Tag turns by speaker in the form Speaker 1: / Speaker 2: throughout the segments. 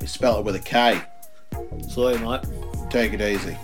Speaker 1: We spell it with a K.
Speaker 2: So, mate.
Speaker 1: Take it easy.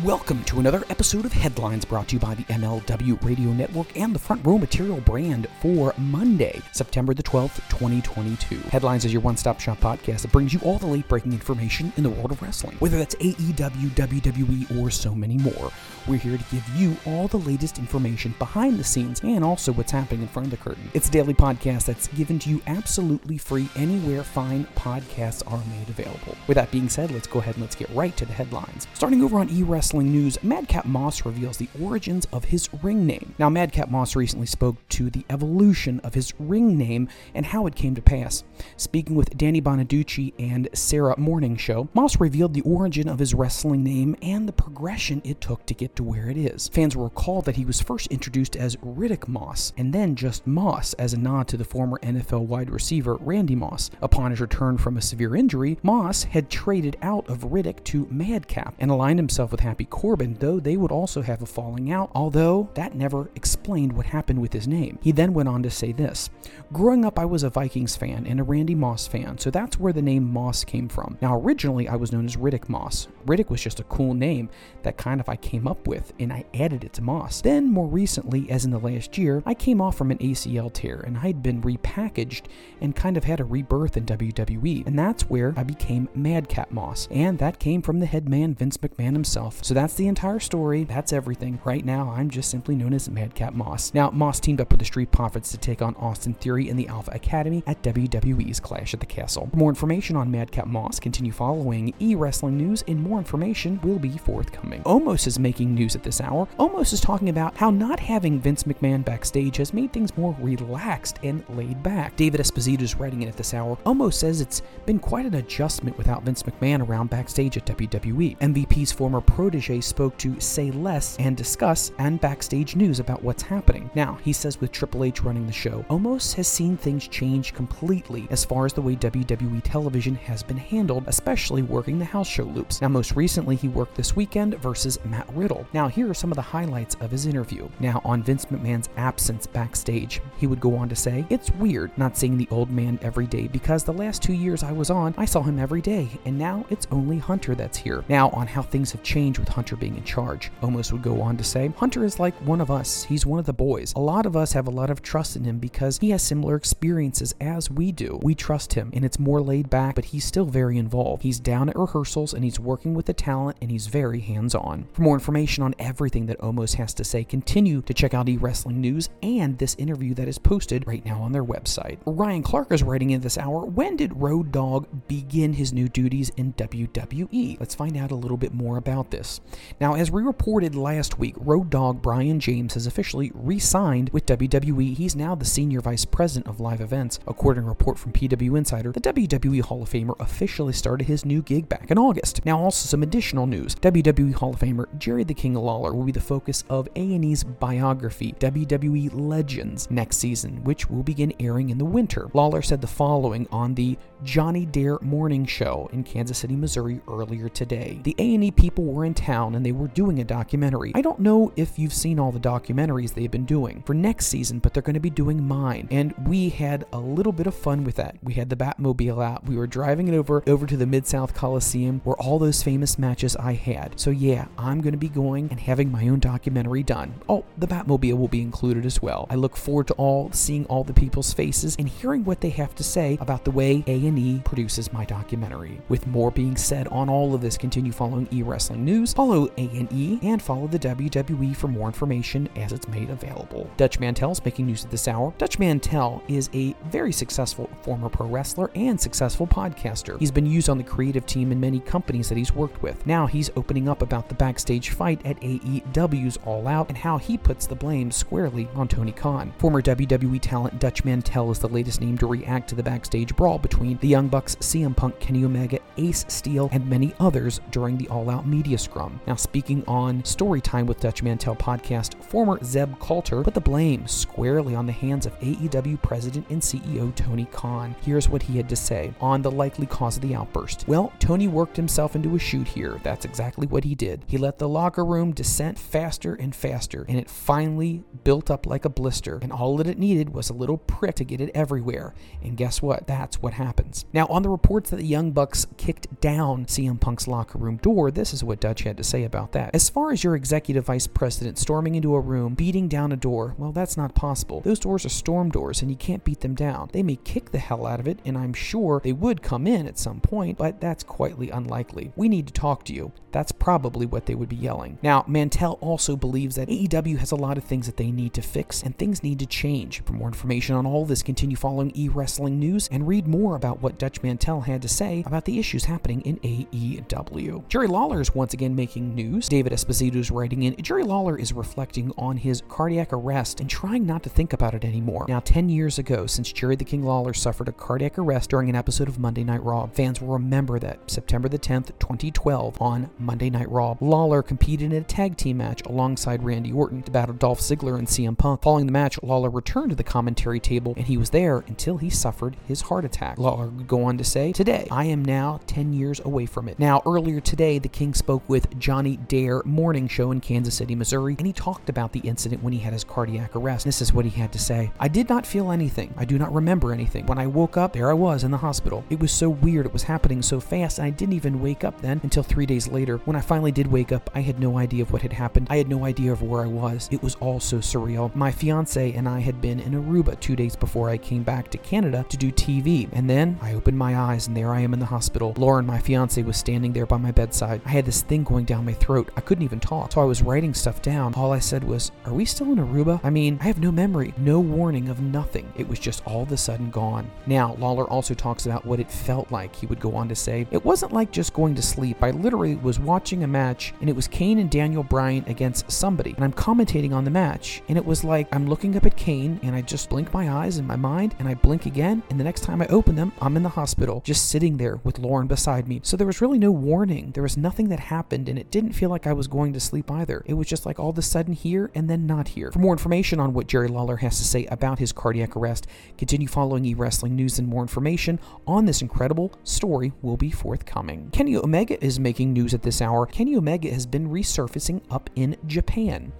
Speaker 3: Welcome to another episode of Headlines brought to you by the MLW Radio Network and the Front Row Material brand for Monday, September the 12th, 2022. Headlines is your one stop shop podcast that brings you all the late breaking information in the world of wrestling, whether that's AEW, WWE, or so many more. We're here to give you all the latest information behind the scenes and also what's happening in front of the curtain. It's a daily podcast that's given to you absolutely free anywhere fine podcasts are made available. With that being said, let's go ahead and let's get right to the headlines. Starting over on E Wrestling News, Madcap Moss reveals the origins of his ring name. Now, Madcap Moss recently spoke to the evolution of his ring name and how it came to pass. Speaking with Danny Bonaduce and Sarah Morning Show, Moss revealed the origin of his wrestling name and the progression it took to get to where it is. Fans will recall that he was first introduced as Riddick Moss and then just Moss as a nod to the former NFL wide receiver Randy Moss. Upon his return from a severe injury, Moss had traded out of Riddick to Madcap and aligned himself with Happy Corbin, though they would also have a falling out, although that never explained what happened with his name. He then went on to say this Growing up, I was a Vikings fan and a Randy Moss fan, so that's where the name Moss came from. Now, originally, I was known as Riddick Moss. Riddick was just a cool name that kind of I came up with, and I added it to Moss. Then, more recently, as in the last year, I came off from an ACL tear and I'd been repackaged and kind of had a rebirth in WWE, and that's where I became Madcap Moss, and that came from the head man Vince McMahon himself So that's the entire story. That's everything. Right now, I'm just simply known as Madcap Moss. Now, Moss teamed up with the Street Profits to take on Austin Theory in the Alpha Academy at WWE's Clash at the Castle. For more information on Madcap Moss, continue following e wrestling news, and more information will be forthcoming. Omos is making news at this hour. Omos is talking about how not having Vince McMahon backstage has made things more relaxed and laid back. David Esposito is writing in at this hour. Omos says it's been quite an adjustment without Vince McMahon around backstage at WWE. MVP's former protege spoke to Say Less and discuss and backstage news about what's happening. Now, he says with Triple H running the show, Omos has seen things change completely as far as the way WWE television has been handled, especially working the house show loops. Now, most recently, he worked this weekend versus Matt Riddle. Now, here are some of the highlights of his interview. Now, on Vince McMahon's absence backstage, he would go on to say, It's weird not seeing the old man every day because the last two years I was on, I saw him every day, and now it's only Hunter that's here. Now, on how things have changed with Hunter being in charge, Omos would go on to say, Hunter is like one of us. He's one of the boys. A lot of us have a lot of trust in him because he has similar experiences as we do. We trust him, and it's more laid back, but he's still very involved. He's down at rehearsals and he's working with the talent and he's very hands on. For more information on everything that Omos has to say, continue to check out eWrestling News and this interview that is posted right now on their website. Ryan Clark is writing in this hour When did Road Dogg begin his new duties in WWE? Let's find out a little bit more about this. Now, as we reported last week, Road Dogg Brian James has officially re signed with WWE. He's now the senior vice president of live events. According to a report from PW Insider, the WWE Hall of Famer officially started his new gig back in August. Now, also some additional news. WWE Hall of Famer Jerry the King Lawler will be the focus of A&E's biography, WWE Legends, next season, which will begin airing in the winter. Lawler said the following on the Johnny Dare Morning Show in Kansas City, Missouri earlier today. The A&E people were in town and they were doing a documentary. I don't know if you've seen all the documentaries they've been doing for next season, but they're going to be doing mine. And we had a little bit of fun with that. We had the Batmobile out. We were driving it over over to the Mid-South Coliseum where all those famous matches I had. So yeah, I'm going to be going and having my own documentary done. Oh, the Batmobile will be included as well. I look forward to all seeing all the people's faces and hearing what they have to say about the way A&E produces my documentary. With more being said on all of this, continue following e-wrestling news, follow A&E, and follow the WWE for more information as it's made available. Dutch Mantell is making news at this hour. Dutch Mantell is a very successful former pro wrestler and successful podcaster. He's been used on the creative team in many companies that he's worked with. Now he's opening up about the backstage fight at AEW's All Out and how he puts the blame squarely on Tony Khan. Former WWE talent Dutch Mantell is the latest name to react to the backstage brawl between the Young Bucks, CM Punk, Kenny Omega, Ace Steel, and many others during the All Out media scrum. Now, speaking on Story Time with Dutch Mantell podcast, former Zeb Colter put the blame squarely on the hands of AEW president and CEO Tony Khan. Here's what he had to say on the likely cause of the outburst. Well, Tony worked himself into a shoot here. That's exactly what he did. He let the locker room descent faster and faster, and it finally built up like a blister. And all that it needed was a little prick to get it everywhere. And guess what? That's what happens. Now, on the reports that the Young Bucks kicked down CM Punk's locker room door, this is what Dutch had to say about that. As far as your executive vice president storming into a room, beating down a door, well, that's not possible. Those doors are storm doors, and you can't beat them down. They may kick the hell out of it, and I'm sure they would come in at some point, but that's quietly unlikely. We need to talk to you. That's probably what they would be yelling. Now, Mantell also believes that AEW has a lot of things that they need to fix, and things need to change. For more information on all this, continue following e wrestling news and read more about what Dutch Mantell had to say about the issues happening in AEW. Jerry Lawler is once again making news. David Esposito is writing in Jerry Lawler is reflecting on his cardiac arrest and trying not to think about it anymore. Now, 10 years ago, since Jerry the King Lawler suffered a cardiac arrest during an episode of Monday Night Raw, fans will remember that September the 10th, 2012, on Monday Night Raw, Lawler competed in a tag team match alongside Randy Orton to battle Dolph Ziggler and CM Punk. Following the match, Lawler returned to the commentary table and he was there until he suffered his heart attack. Lawler would go on to say, Today, I am now 10 years away from it. Now, earlier today, the King spoke with Johnny Dare Morning Show in Kansas City, Missouri, and he talked about the incident when he had his cardiac arrest. This is what he had to say I did not feel anything. I do not remember anything. When I woke up, there I was in the hospital. It was so weird. It was happening so fast, and I didn't even wake up then until three days later. Later, when I finally did wake up, I had no idea of what had happened. I had no idea of where I was. It was all so surreal. My fiance and I had been in Aruba two days before I came back to Canada to do TV. And then I opened my eyes and there I am in the hospital. Lauren, my fiance, was standing there by my bedside. I had this thing going down my throat. I couldn't even talk. So I was writing stuff down. All I said was, Are we still in Aruba? I mean, I have no memory, no warning of nothing. It was just all of a sudden gone. Now, Lawler also talks about what it felt like. He would go on to say, It wasn't like just going to sleep. I literally was watching a match and it was Kane and Daniel Bryan against somebody. And I'm commentating on the match. And it was like I'm looking up at Kane and I just blink my eyes in my mind and I blink again. And the next time I open them, I'm in the hospital, just sitting there with Lauren beside me. So there was really no warning. There was nothing that happened and it didn't feel like I was going to sleep either. It was just like all of a sudden here and then not here. For more information on what Jerry Lawler has to say about his cardiac arrest, continue following e wrestling news and more information on this incredible story will be forthcoming. Kenny Omega is making news at this hour. Kenny Omega has been resurfacing up in Japan.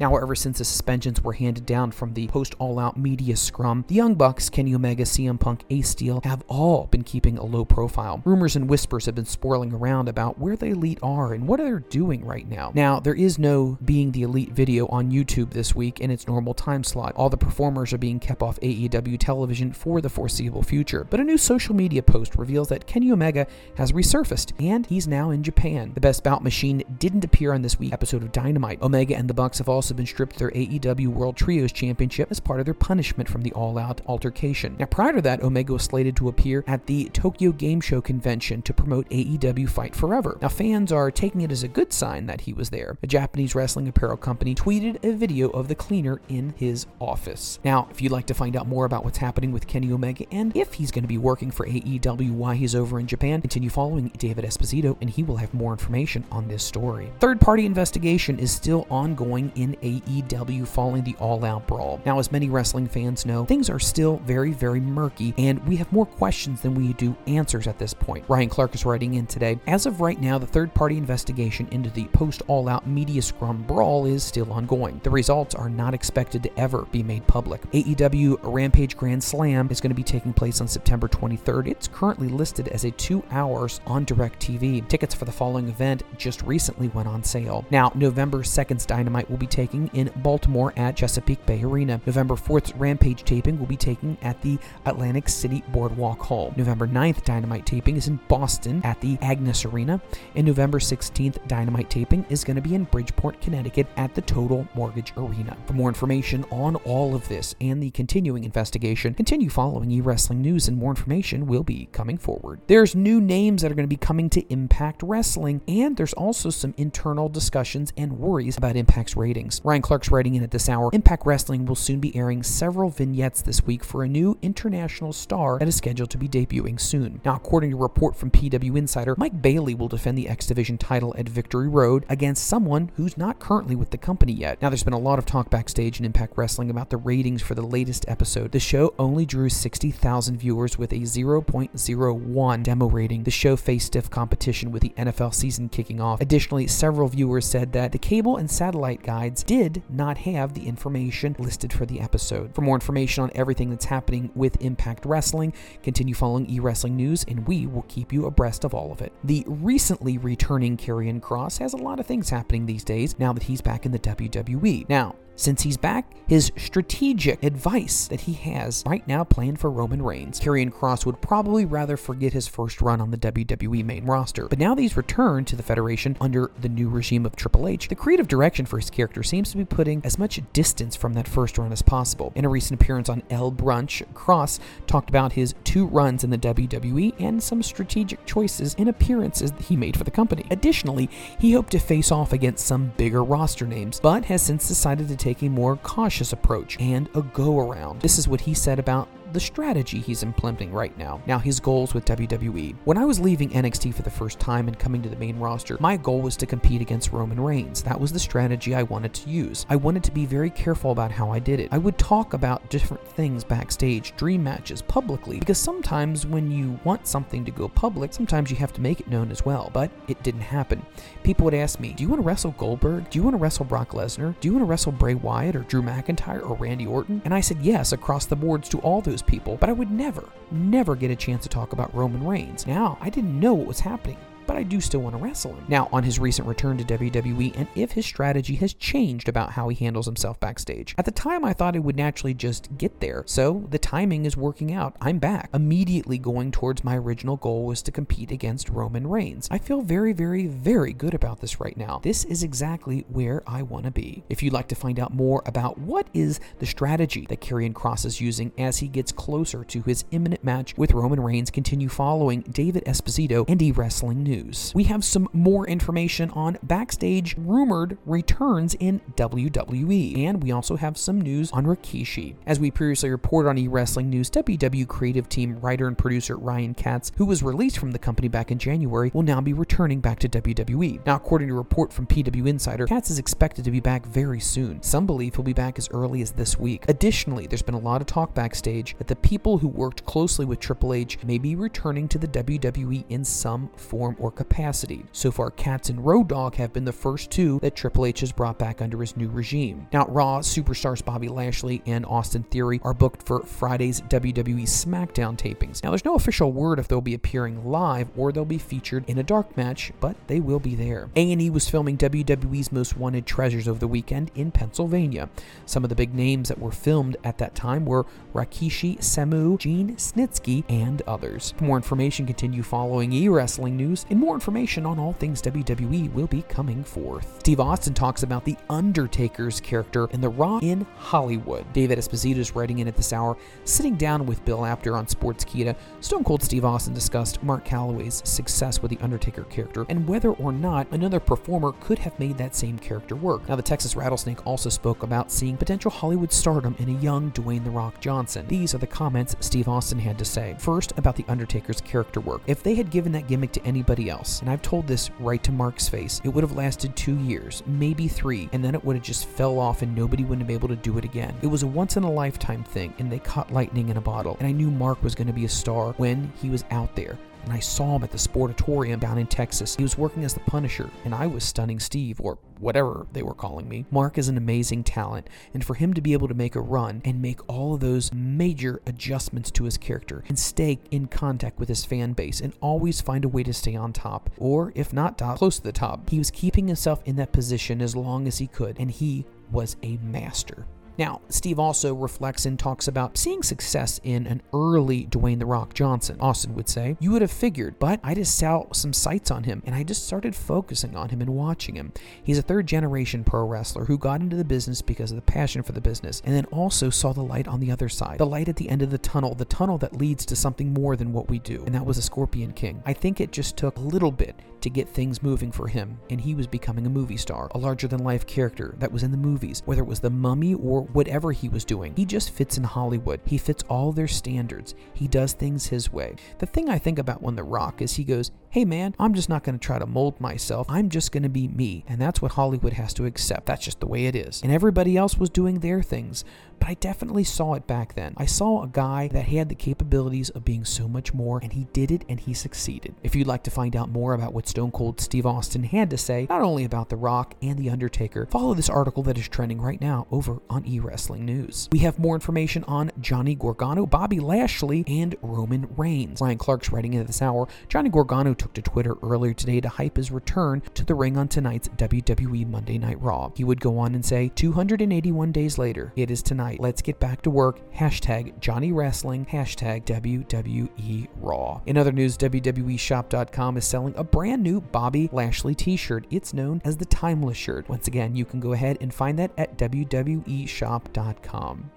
Speaker 3: Now, ever since the suspensions were handed down from the post All Out media scrum, the Young Bucks, Kenny Omega, CM Punk, Ace Steel have all been keeping a low profile. Rumors and whispers have been swirling around about where the Elite are and what they're doing right now. Now, there is no Being the Elite video on YouTube this week in its normal time slot. All the performers are being kept off AEW television for the foreseeable future. But a new social media post reveals that Kenny Omega has resurfaced and he's now in Japan. The Best Bout Machine didn't appear on this week's episode of Dynamite. Omega and the Bucks have also been stripped their AEW World Trios Championship as part of their punishment from the All Out altercation. Now, prior to that, Omega was slated to appear at the Tokyo Game Show convention to promote AEW Fight Forever. Now, fans are taking it as a good sign that he was there. A Japanese wrestling apparel company tweeted a video of the cleaner in his office. Now, if you'd like to find out more about what's happening with Kenny Omega and if he's going to be working for AEW while he's over in Japan, continue following David Esposito and he will have more information on this story. Third party investigation is still ongoing in AEW following the All Out Brawl. Now, as many wrestling fans know, things are still very, very murky, and we have more questions than we do answers at this point. Ryan Clark is writing in today. As of right now, the third party investigation into the post All Out Media Scrum Brawl is still ongoing. The results are not expected to ever be made public. AEW Rampage Grand Slam is going to be taking place on September 23rd. It's currently listed as a two hours on DirecTV. Tickets for the following event just recently went on sale. Now, November 2nd's Dynamite will be taking in Baltimore at Chesapeake Bay Arena. November 4th's Rampage taping will be taking at the Atlantic City Boardwalk Hall. November 9th Dynamite taping is in Boston at the Agganis Arena. And November 16th Dynamite taping is going to be in Bridgeport, Connecticut at the Total Mortgage Arena. For more information on all of this and the continuing investigation, continue following e-wrestling news and more information will be coming forward. There's new names that are going to be coming to Impact Wrestling and there's also some internal discussions and worries about Impact's ratings. Ryan Clark's writing in at this hour, Impact Wrestling will soon be airing several vignettes this week for a new international star that is scheduled to be debuting soon. Now, according to a report from PW Insider, Mike Bailey will defend the X Division title at Victory Road against someone who's not currently with the company yet. Now, there's been a lot of talk backstage in Impact Wrestling about the ratings for the latest episode. The show only drew 60,000 viewers with a 0.01 demo rating. The show faced stiff competition with the NFL season kicking off. Additionally, several viewers said that the cable and satellite guides did not have the information listed for the episode. For more information on everything that's happening with Impact Wrestling, continue following e-wrestling news and we will keep you abreast of all of it. The recently returning Karrion Kross has a lot of things happening these days now that he's back in the WWE. Now, since he's back, his strategic advice that he has right now planned for Roman Reigns. Karrion Kross would probably rather forget his first run on the WWE main roster, but now that he's returned to the Federation under the new regime of Triple H, the creative direction for his character seems to be putting as much distance from that first run as possible. In a recent appearance on L Brunch, Kross talked about his two runs in the WWE and some strategic choices and appearances that he made for the company. Additionally, he hoped to face off against some bigger roster names, but has since decided to take take a more cautious approach and a go around. This is what he said about the strategy he's implementing right now. Now, his goals with WWE. When I was leaving NXT for the first time and coming to the main roster, my goal was to compete against Roman Reigns. That was the strategy I wanted to use. I wanted to be very careful about how I did it. I would talk about different things backstage, dream matches, publicly, because sometimes when you want something to go public, sometimes you have to make it known as well, but it didn't happen. People would ask me, Do you want to wrestle Goldberg? Do you want to wrestle Brock Lesnar? Do you want to wrestle Bray Wyatt or Drew McIntyre or Randy Orton? And I said yes across the boards to all those people, but I would never, never get a chance to talk about Roman Reigns. Now, I didn't know what was happening. But I do still want to wrestle him. Now, on his recent return to WWE, and if his strategy has changed about how he handles himself backstage. At the time, I thought it would naturally just get there, so the timing is working out. I'm back, immediately going towards my original goal was to compete against Roman Reigns. I feel very, very, very good about this right now. This is exactly where I want to be. If you'd like to find out more about what is the strategy that Karrion Kross is using as he gets closer to his imminent match with Roman Reigns, continue following David Esposito and E Wrestling News. We have some more information on backstage rumored returns in WWE, and we also have some news on Rikishi. As we previously reported on E Wrestling News, WWE creative team writer and producer Ryan Katz, who was released from the company back in January, will now be returning back to WWE. Now, according to a report from PW Insider, Katz is expected to be back very soon. Some believe he'll be back as early as this week. Additionally, there's been a lot of talk backstage that the people who worked closely with Triple H may be returning to the WWE in some form or capacity. So far, Katz and Road Dogg have been the first two that Triple H has brought back under his new regime. Now, Raw superstars Bobby Lashley and Austin Theory are booked for Friday's WWE SmackDown tapings. Now, there's no official word if they'll be appearing live or they'll be featured in a dark match, but they will be there. A&E was filming WWE's Most Wanted Treasures over the weekend in Pennsylvania. Some of the big names that were filmed at that time were Rikishi, Samu, Gene Snitsky, and others. For more information, continue following e-wrestling news, and more information on all things WWE will be coming forth. Steve Austin talks about the Undertaker's character in The Raw in Hollywood. David Esposito is writing in at this hour, sitting down with Bill Apter on Sports Sportskeeda. Stone Cold Steve Austin discussed Mark Calaway's success with the Undertaker character and whether or not another performer could have made that same character work. Now, the Texas Rattlesnake also spoke about seeing potential Hollywood stardom in a young Dwayne The Rock Johnson. These are the comments Steve Austin had to say. First, about the Undertaker's character work. If they had given that gimmick to anybody else, and I've told this right to Mark's face, it would have lasted two years, maybe three, and then it would have just fell off and nobody wouldn't have been able to do it again. It was a once in a lifetime thing, and they caught lightning in a bottle. And I knew Mark was going to be a star when he was out there and I saw him at the Sportatorium down in Texas. He was working as the Punisher, and I was stunning Steve, or whatever they were calling me. Mark is an amazing talent, and for him to be able to make a run and make all of those major adjustments to his character and stay in contact with his fan base and always find a way to stay on top, or if not top, close to the top, he was keeping himself in that position as long as he could, and he was a master. Now, Steve also reflects and talks about seeing success in an early Dwayne The Rock Johnson. Austin would say, You would have figured, but I just saw some sights on him and I just started focusing on him and watching him. He's a third generation pro wrestler who got into the business because of the passion for the business and then also saw the light on the other side. The light at the end of the tunnel, the tunnel that leads to something more than what we do. And that was a Scorpion King. I think it just took a little bit to get things moving for him, and he was becoming a movie star, a larger than life character that was in the movies, whether it was the mummy or whatever he was doing. He just fits in Hollywood. He fits all their standards. He does things his way. The thing I think about when The Rock is he goes, Hey man, I'm just not going to try to mold myself. I'm just going to be me. And that's what Hollywood has to accept. That's just the way it is. And everybody else was doing their things. But I definitely saw it back then. I saw a guy that had the capabilities of being so much more, and he did it and he succeeded. If you'd like to find out more about what Stone Cold Steve Austin had to say, not only about The Rock and The Undertaker, follow this article that is trending right now over on eWrestling News. We have more information on Johnny Gargano, Bobby Lashley, and Roman Reigns. Ryan Clark's writing into this hour. Johnny Gargano took to Twitter earlier today to hype his return to the ring on tonight's WWE Monday Night Raw. He would go on and say, 281 days later, it is tonight. Let's get back to work. Hashtag Johnny Wrestling. Hashtag WWE Raw. In other news, WWEshop.com is selling a brand new Bobby Lashley t shirt. It's known as the Timeless shirt. Once again, you can go ahead and find that at WWEshop.com.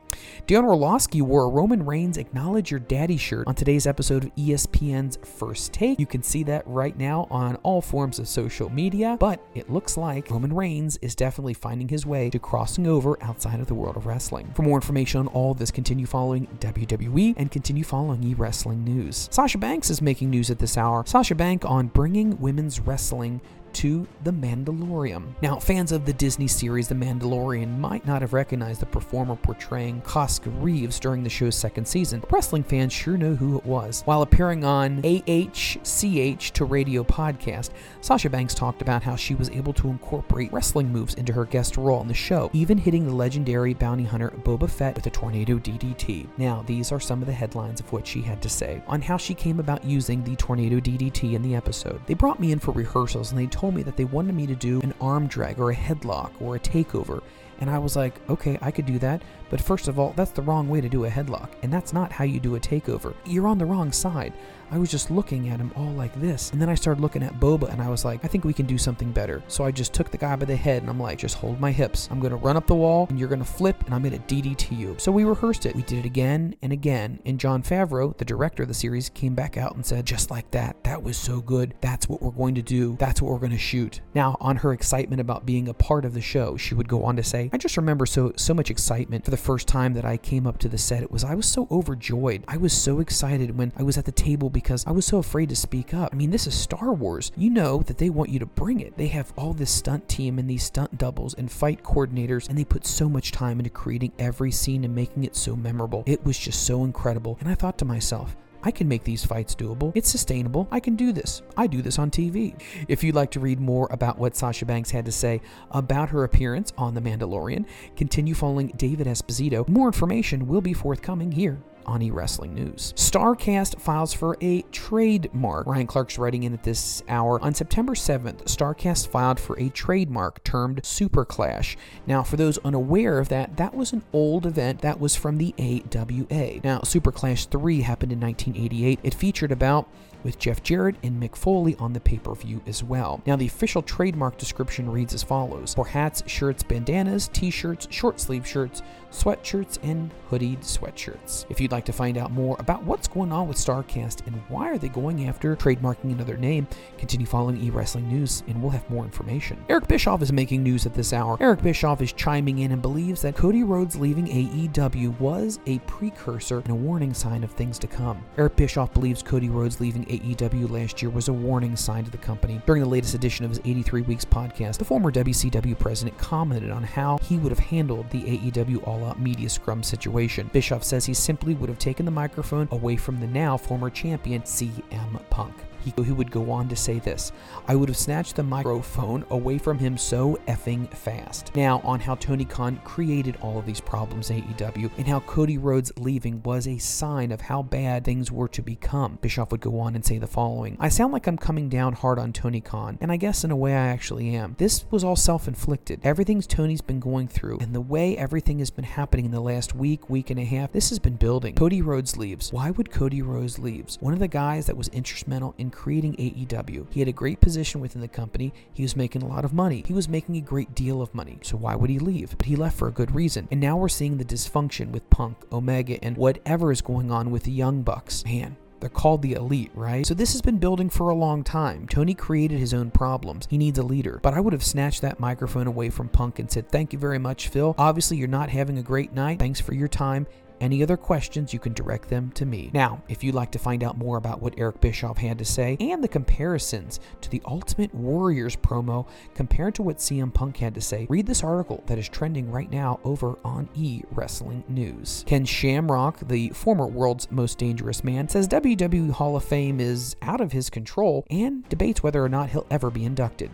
Speaker 3: Dan Orlovsky wore a Roman Reigns Acknowledge Your Daddy shirt on today's episode of ESPN's First Take. You can see that right now on all forms of social media, but it looks like Roman Reigns is definitely finding his way to crossing over outside of the world of wrestling. For more information on all this, continue following WWE and continue following E Wrestling News. Sasha Banks is making news at this hour. Sasha Bank on bringing women's wrestling to The Mandalorian. Now, fans of the Disney series The Mandalorian might not have recognized the performer portraying Koska Reeves during the show's second season, wrestling fans sure know who it was. While appearing on AHCH to Radio podcast, Sasha Banks talked about how she was able to incorporate wrestling moves into her guest role on the show, even hitting the legendary bounty hunter Boba Fett with a tornado DDT. Now, these are some of the headlines of what she had to say on how she came about using the tornado DDT in the episode. They brought me in for rehearsals and they told me that they wanted me to do an arm drag or a headlock or a takeover. And I was like, okay, I could do that. But first of all, that's the wrong way to do a headlock. And that's not how you do a takeover. You're on the wrong side. I was just looking at him all like this. And then I started looking at Boba and I was like, I think we can do something better. So I just took the guy by the head and I'm like, just hold my hips. I'm going to run up the wall and you're going to flip and I'm going to DDT you. So we rehearsed it. We did it again and again. And Jon Favreau, the director of the series, came back out and said, just like that, that was so good. That's what we're going to do. That's what we're going to shoot. Now, on her excitement about being a part of the show, she would go on to say, I just remember so so much excitement for the first time that I came up to the set. It was I was so overjoyed. I was so excited when I was at the table because I was so afraid to speak up. I mean, this is Star Wars. You know that they want you to bring it. They have all this stunt team and these stunt doubles and fight coordinators, and they put so much time into creating every scene and making it so memorable. It was just so incredible. And I thought to myself, I can make these fights doable. It's sustainable. I can do this. I do this on TV. If you'd like to read more about what Sasha Banks had to say about her appearance on The Mandalorian, continue following David Esposito. More information will be forthcoming here on e-wrestling news. Starcast files for a trademark. Ryan Clark's writing in at this hour. On September 7th, Starcast filed for a trademark termed Super Clash. Now, for those unaware of that, that was an old event that was from the AWA. Now, Super Clash 3 happened in 1988. It featured about with Jeff Jarrett and Mick Foley on the pay per view as well. Now, the official trademark description reads as follows For hats, shirts, bandanas, t shirts, short sleeve shirts, sweatshirts, and hoodied sweatshirts. If you'd like to find out more about what's going on with StarCast and why are they going after trademarking another name, continue following eWrestling News and we'll have more information. Eric Bischoff is making news at this hour. Eric Bischoff is chiming in and believes that Cody Rhodes leaving AEW was a precursor and a warning sign of things to come. Eric Bischoff believes Cody Rhodes leaving AEW last year was a warning sign to the company. During the latest edition of his 83 Weeks podcast, the former WCW president commented on how he would have handled the AEW All Media Scrum situation. Bischoff says he simply would have taken the microphone away from the now former champion CM Punk. He, he would go on to say this I would have snatched the microphone away from him so effing fast. Now, on how Tony Khan created all of these problems AEW and how Cody Rhodes leaving was a sign of how bad things were to become. Bischoff would go on and say the following I sound like I'm coming down hard on Tony Khan, and I guess in a way I actually am. This was all self inflicted. Everything's Tony's been going through, and the way everything has been happening in the last week, week and a half, this has been building. Cody Rhodes leaves. Why would Cody Rhodes leaves? One of the guys that was instrumental in creating AEW. He had a great position within the company. He was making a lot of money. He was making a great deal of money. So why would he leave? But he left for a good reason. And now we're seeing the dysfunction with Punk, Omega, and whatever is going on with the Young Bucks. Man, they're called the elite, right? So this has been building for a long time. Tony created his own problems. He needs a leader. But I would have snatched that microphone away from Punk and said, Thank you very much, Phil. Obviously, you're not having a great night. Thanks for your time. Any other questions, you can direct them to me. Now, if you'd like to find out more about what Eric Bischoff had to say and the comparisons to the Ultimate Warriors promo compared to what CM Punk had to say, read this article that is trending right now over on E Wrestling News. Ken Shamrock, the former world's most dangerous man, says WWE Hall of Fame is out of his control and debates whether or not he'll ever be inducted.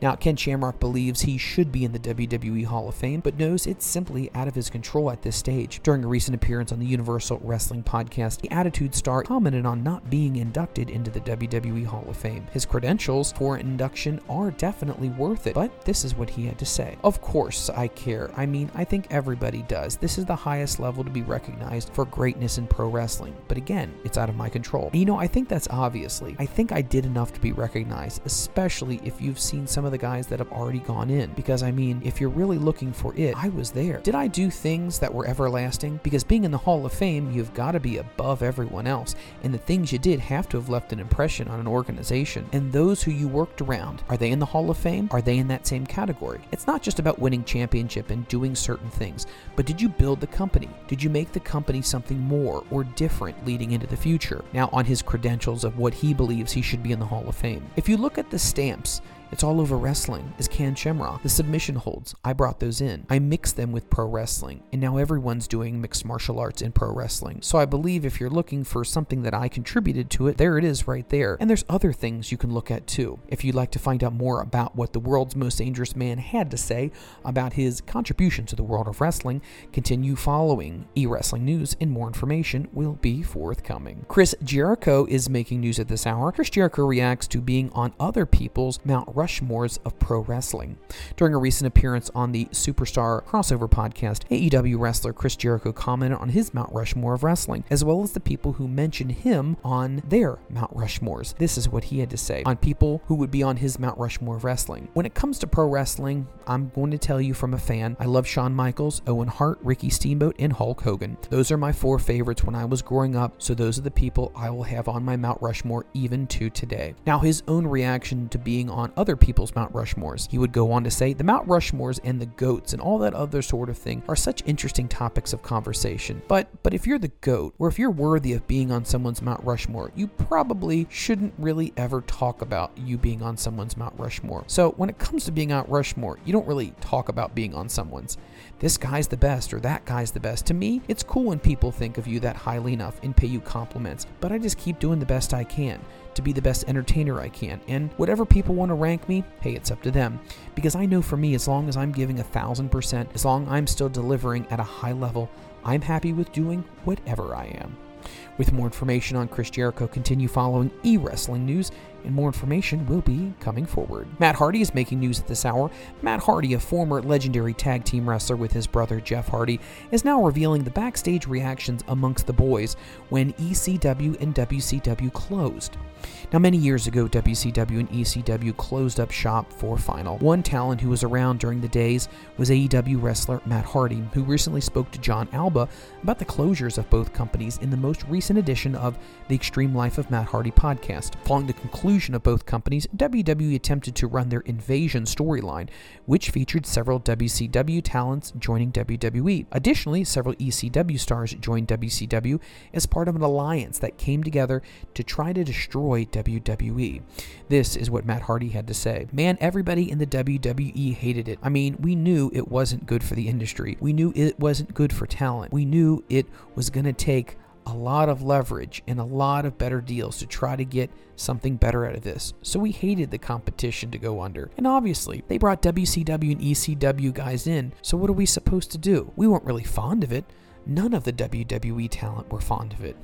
Speaker 3: Now, Ken Shamrock believes he should be in the WWE Hall of Fame, but knows it's simply out of his control at this stage. During a recent appearance, appearance on the Universal Wrestling podcast, the Attitude Star commented on not being inducted into the WWE Hall of Fame. His credentials for induction are definitely worth it, but this is what he had to say. Of course, I care. I mean, I think everybody does. This is the highest level to be recognized for greatness in pro wrestling. But again, it's out of my control. And you know, I think that's obviously. I think I did enough to be recognized, especially if you've seen some of the guys that have already gone in. Because I mean, if you're really looking for it, I was there. Did I do things that were everlasting? Because being in the Hall of Fame, you've got to be above everyone else, and the things you did have to have left an impression on an organization. And those who you worked around, are they in the Hall of Fame? Are they in that same category? It's not just about winning championship and doing certain things, but did you build the company? Did you make the company something more or different leading into the future? Now, on his credentials of what he believes he should be in the Hall of Fame. If you look at the stamps, It's all over wrestling. Is Ken Shamrock. The submission holds, I brought those in. I mixed them with pro wrestling, and now everyone's doing mixed martial arts in pro wrestling. So I believe if you're looking for something that I contributed to it, there it is right there. And there's other things you can look at too. If you'd like to find out more about what the world's most dangerous man had to say about his contribution to the world of wrestling, continue following e wrestling news, and more information will be forthcoming. Chris Jericho is making news at this hour. Chris Jericho reacts to being on other people's Mount Rushmores of pro wrestling. During a recent appearance on the Superstar crossover podcast, AEW wrestler Chris Jericho commented on his Mount Rushmore of wrestling, as well as the people who mentioned him on their Mount Rushmores. This is what he had to say on people who would be on his Mount Rushmore of wrestling. When it comes to pro wrestling, I'm going to tell you from a fan, I love Shawn Michaels, Owen Hart, Ricky Steamboat, and Hulk Hogan. Those are my four favorites when I was growing up, so those are the people I will have on my Mount Rushmore even to today. Now, his own reaction to being on other people's Mount Rushmores. He would go on to say, The Mount Rushmores and the goats and all that other sort of thing are such interesting topics of conversation. But but if you're the goat, or if you're worthy of being on someone's Mount Rushmore, you probably shouldn't really ever talk about you being on someone's Mount Rushmore. So when it comes to being on Rushmore, you don't really talk about being on someone's. This guy's the best or that guy's the best. To me, it's cool when people think of you that highly enough and pay you compliments, but I just keep doing the best I can to be the best entertainer I can. And whatever people want to rank me, hey, it's up to them. Because I know for me, as long as I'm giving a thousand percent, as long as I'm still delivering at a high level, I'm happy with doing whatever I am. With more information on Chris Jericho, continue following e wrestling news, and more information will be coming forward. Matt Hardy is making news at this hour. Matt Hardy, a former legendary tag team wrestler with his brother Jeff Hardy, is now revealing the backstage reactions amongst the boys when ECW and WCW closed. Now, many years ago, WCW and ECW closed up shop for Final. One talent who was around during the days was AEW wrestler Matt Hardy, who recently spoke to Jon Alba about the closures of both companies in the most recent edition of the Extreme Life of Matt Hardy podcast. Following the conclusion of both companies, WWE attempted to run their Invasion storyline, which featured several WCW talents joining WWE. Additionally, several ECW stars joined WCW as part of an alliance that came together to try to destroy WWE. This is what Matt Hardy had to say. Man, everybody in the WWE hated it. I mean, we knew it wasn't good for the industry. We knew it wasn't good for talent. We knew it was going to take a lot of leverage and a lot of better deals to try to get something better out of this. So we hated the competition to go under. And obviously, they brought WCW and ECW guys in. So what are we supposed to do? We weren't really fond of it. None of the WWE talent were fond of it.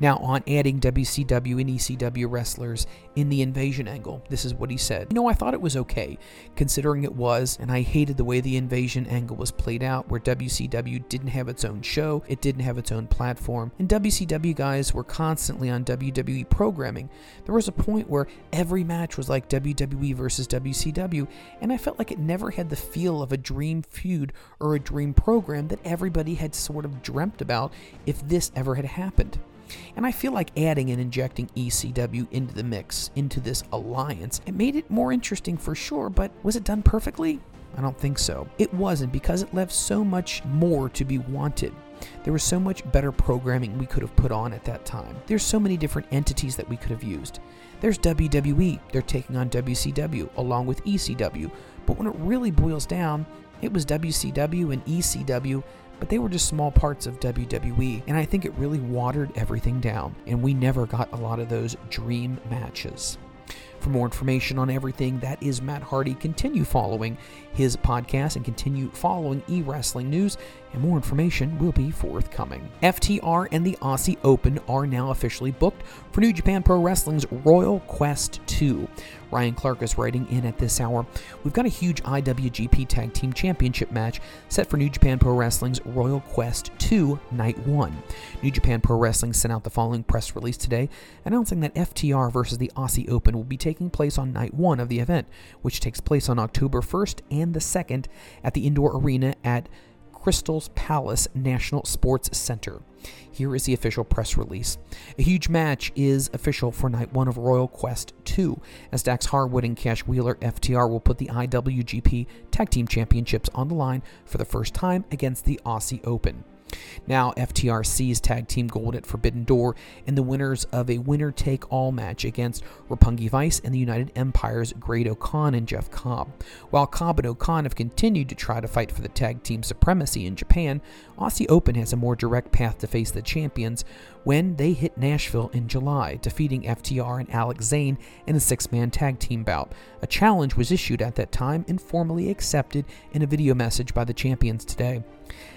Speaker 3: Now, on adding WCW and ECW wrestlers in the invasion angle, this is what he said. You know, I thought it was okay, considering it was, and I hated the way the invasion angle was played out, where WCW didn't have its own show, it didn't have its own platform, and WCW guys were constantly on WWE programming. There was a point where every match was like WWE versus WCW, and I felt like it never had the feel of a dream feud or a dream program that everybody had sort of dreamt about if this ever had happened. And I feel like adding and injecting ECW into the mix, into this alliance, it made it more interesting for sure, but was it done perfectly? I don't think so. It wasn't because it left so much more to be wanted. There was so much better programming we could have put on at that time. There's so many different entities that we could have used. There's WWE, they're taking on WCW along with ECW, but when it really boils down, it was WCW and ECW but they were just small parts of WWE, and I think it really watered everything down, and we never got a lot of those dream matches. For more information on everything that is Matt Hardy, continue following his podcast and continue following e wrestling news, and more information will be forthcoming. FTR and the Aussie Open are now officially booked for New Japan Pro Wrestling's Royal Quest 2. Ryan Clark is writing in at this hour. We've got a huge IWGP Tag Team Championship match set for New Japan Pro Wrestling's Royal Quest 2 Night 1. New Japan Pro Wrestling sent out the following press release today announcing that FTR versus the Aussie Open will be taking place on Night 1 of the event, which takes place on October 1st and the 2nd at the indoor arena at Crystals Palace National Sports Center. Here is the official press release. A huge match is official for night one of Royal Quest 2, as Dax Harwood and Cash Wheeler FTR will put the IWGP Tag Team Championships on the line for the first time against the Aussie Open. Now, FTR sees tag team gold at Forbidden Door and the winners of a winner take all match against Roppongi Vice and the United Empire's Great-O-Khan and Jeff Cobb. While Cobb and O-Khan have continued to try to fight for the tag team supremacy in Japan, Aussie Open has a more direct path to face the champions when they hit Nashville in July, defeating FTR and Alex Zayne in a six man tag team bout. A challenge was issued at that time and formally accepted in a video message by the champions today.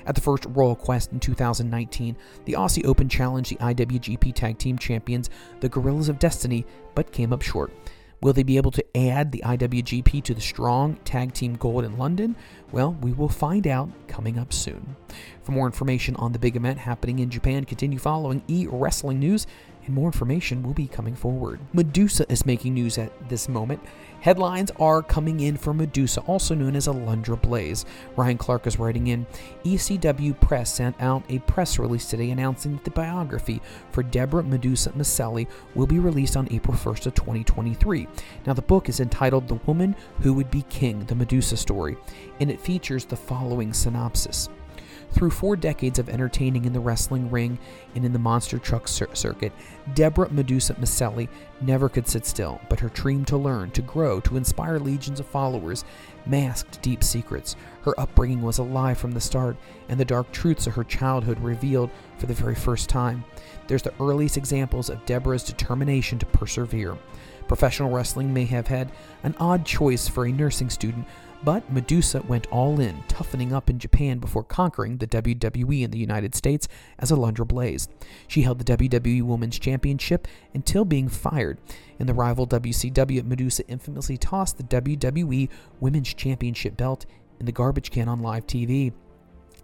Speaker 3: At the first Royal Quest in 2019, the Aussie Open challenged the IWGP Tag Team Champions, the Guerrillas of Destiny, but came up short. Will they be able to add the IWGP to the strong tag team gold in London? Well, we will find out coming up soon. For more information on the big event happening in Japan, continue following e wrestling news, and more information will be coming forward. Medusa is making news at this moment. Headlines are coming in for Medusa, also known as Alundra Blayze. Ryan Clark is writing in ECW Press sent out a press release today announcing that the biography for Deborah Medusa Miceli will be released on April 1st of 2023. Now, the book is entitled The Woman Who Would Be King, The Medusa Story, and it features the following synopsis. Through four decades of entertaining in the wrestling ring and in the monster truck cir- circuit, Deborah Medusa Miceli never could sit still, but her dream to learn, to grow, to inspire legions of followers masked deep secrets. Her upbringing was a lie from the start, and the dark truths of her childhood revealed for the very first time. There's the earliest examples of Deborah's determination to persevere. Professional wrestling may have had an odd choice for a nursing student, but Medusa went all in, toughening up in Japan before conquering the WWE in the United States as Alundra Blayze. She held the WWE Women's Championship until being fired. In the rival WCW, Medusa infamously tossed the WWE Women's Championship belt in the garbage can on live TV.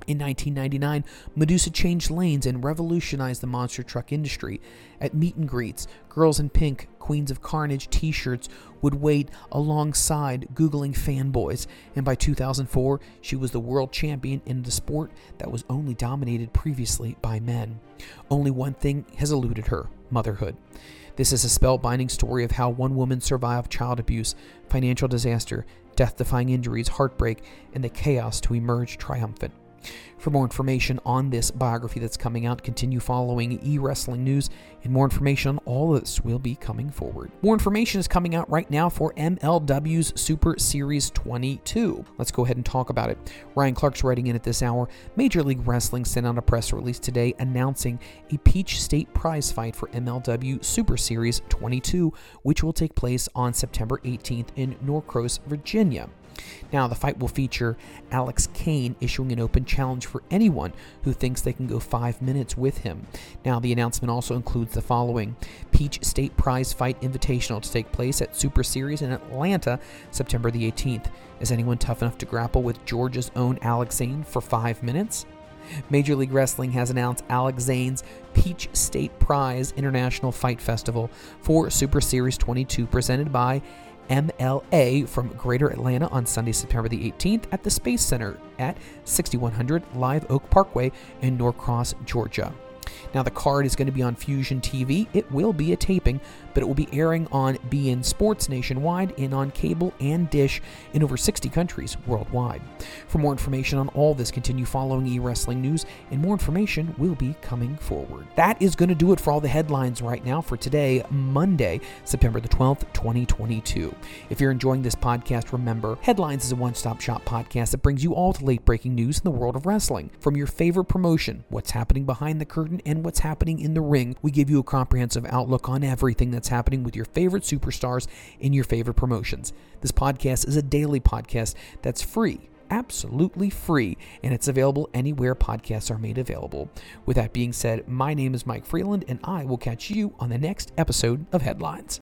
Speaker 3: In 1999, Medusa changed lanes and revolutionized the monster truck industry. At meet and greets, Girls in Pink, Queens of Carnage t shirts would wait alongside Googling fanboys, and by 2004, she was the world champion in the sport that was only dominated previously by men. Only one thing has eluded her motherhood. This is a spellbinding story of how one woman survived child abuse, financial disaster, death defying injuries, heartbreak, and the chaos to emerge triumphant. For more information on this biography that's coming out, continue following e wrestling news, and more information on all of this will be coming forward. More information is coming out right now for MLW's Super Series 22. Let's go ahead and talk about it. Ryan Clark's writing in at this hour. Major League Wrestling sent out a press release today announcing a Peach State prize fight for MLW Super Series 22, which will take place on September 18th in Norcross, Virginia. Now, the fight will feature Alex Kane issuing an open challenge for anyone who thinks they can go five minutes with him. Now, the announcement also includes the following Peach State Prize Fight Invitational to take place at Super Series in Atlanta, September the 18th. Is anyone tough enough to grapple with Georgia's own Alex Zayne for five minutes? Major League Wrestling has announced Alex Zayne's Peach State Prize International Fight Festival for Super Series 22, presented by MLA from Greater Atlanta on Sunday, September the 18th at the Space Center at 6100 Live Oak Parkway in Norcross, Georgia. Now, the card is going to be on Fusion TV. It will be a taping, but it will be airing on beIN Sports nationwide and on cable and dish in over 60 countries worldwide. For more information on all this, continue following e wrestling news, and more information will be coming forward. That is going to do it for all the headlines right now for today, Monday, September the 12th, 2022. If you're enjoying this podcast, remember Headlines is a one stop shop podcast that brings you all the late breaking news in the world of wrestling. From your favorite promotion, what's happening behind the curtain, and what's happening in the ring, we give you a comprehensive outlook on everything that's happening with your favorite superstars in your favorite promotions. This podcast is a daily podcast that's free absolutely free, and it's available anywhere podcasts are made available. With that being said, my name is Mike Freland, and I will catch you on the next episode of Headlines.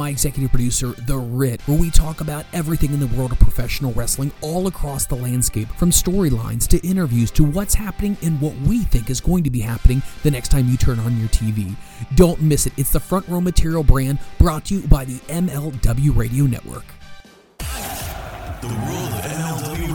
Speaker 3: my executive producer, The Rit, where we talk about everything in the world of professional wrestling all across the landscape, from storylines to interviews to what's happening and what we think is going to be happening the next time you turn on your TV. Don't miss it. It's the Front Row Material brand brought to you by the MLW Radio Network.
Speaker 4: The world of MLW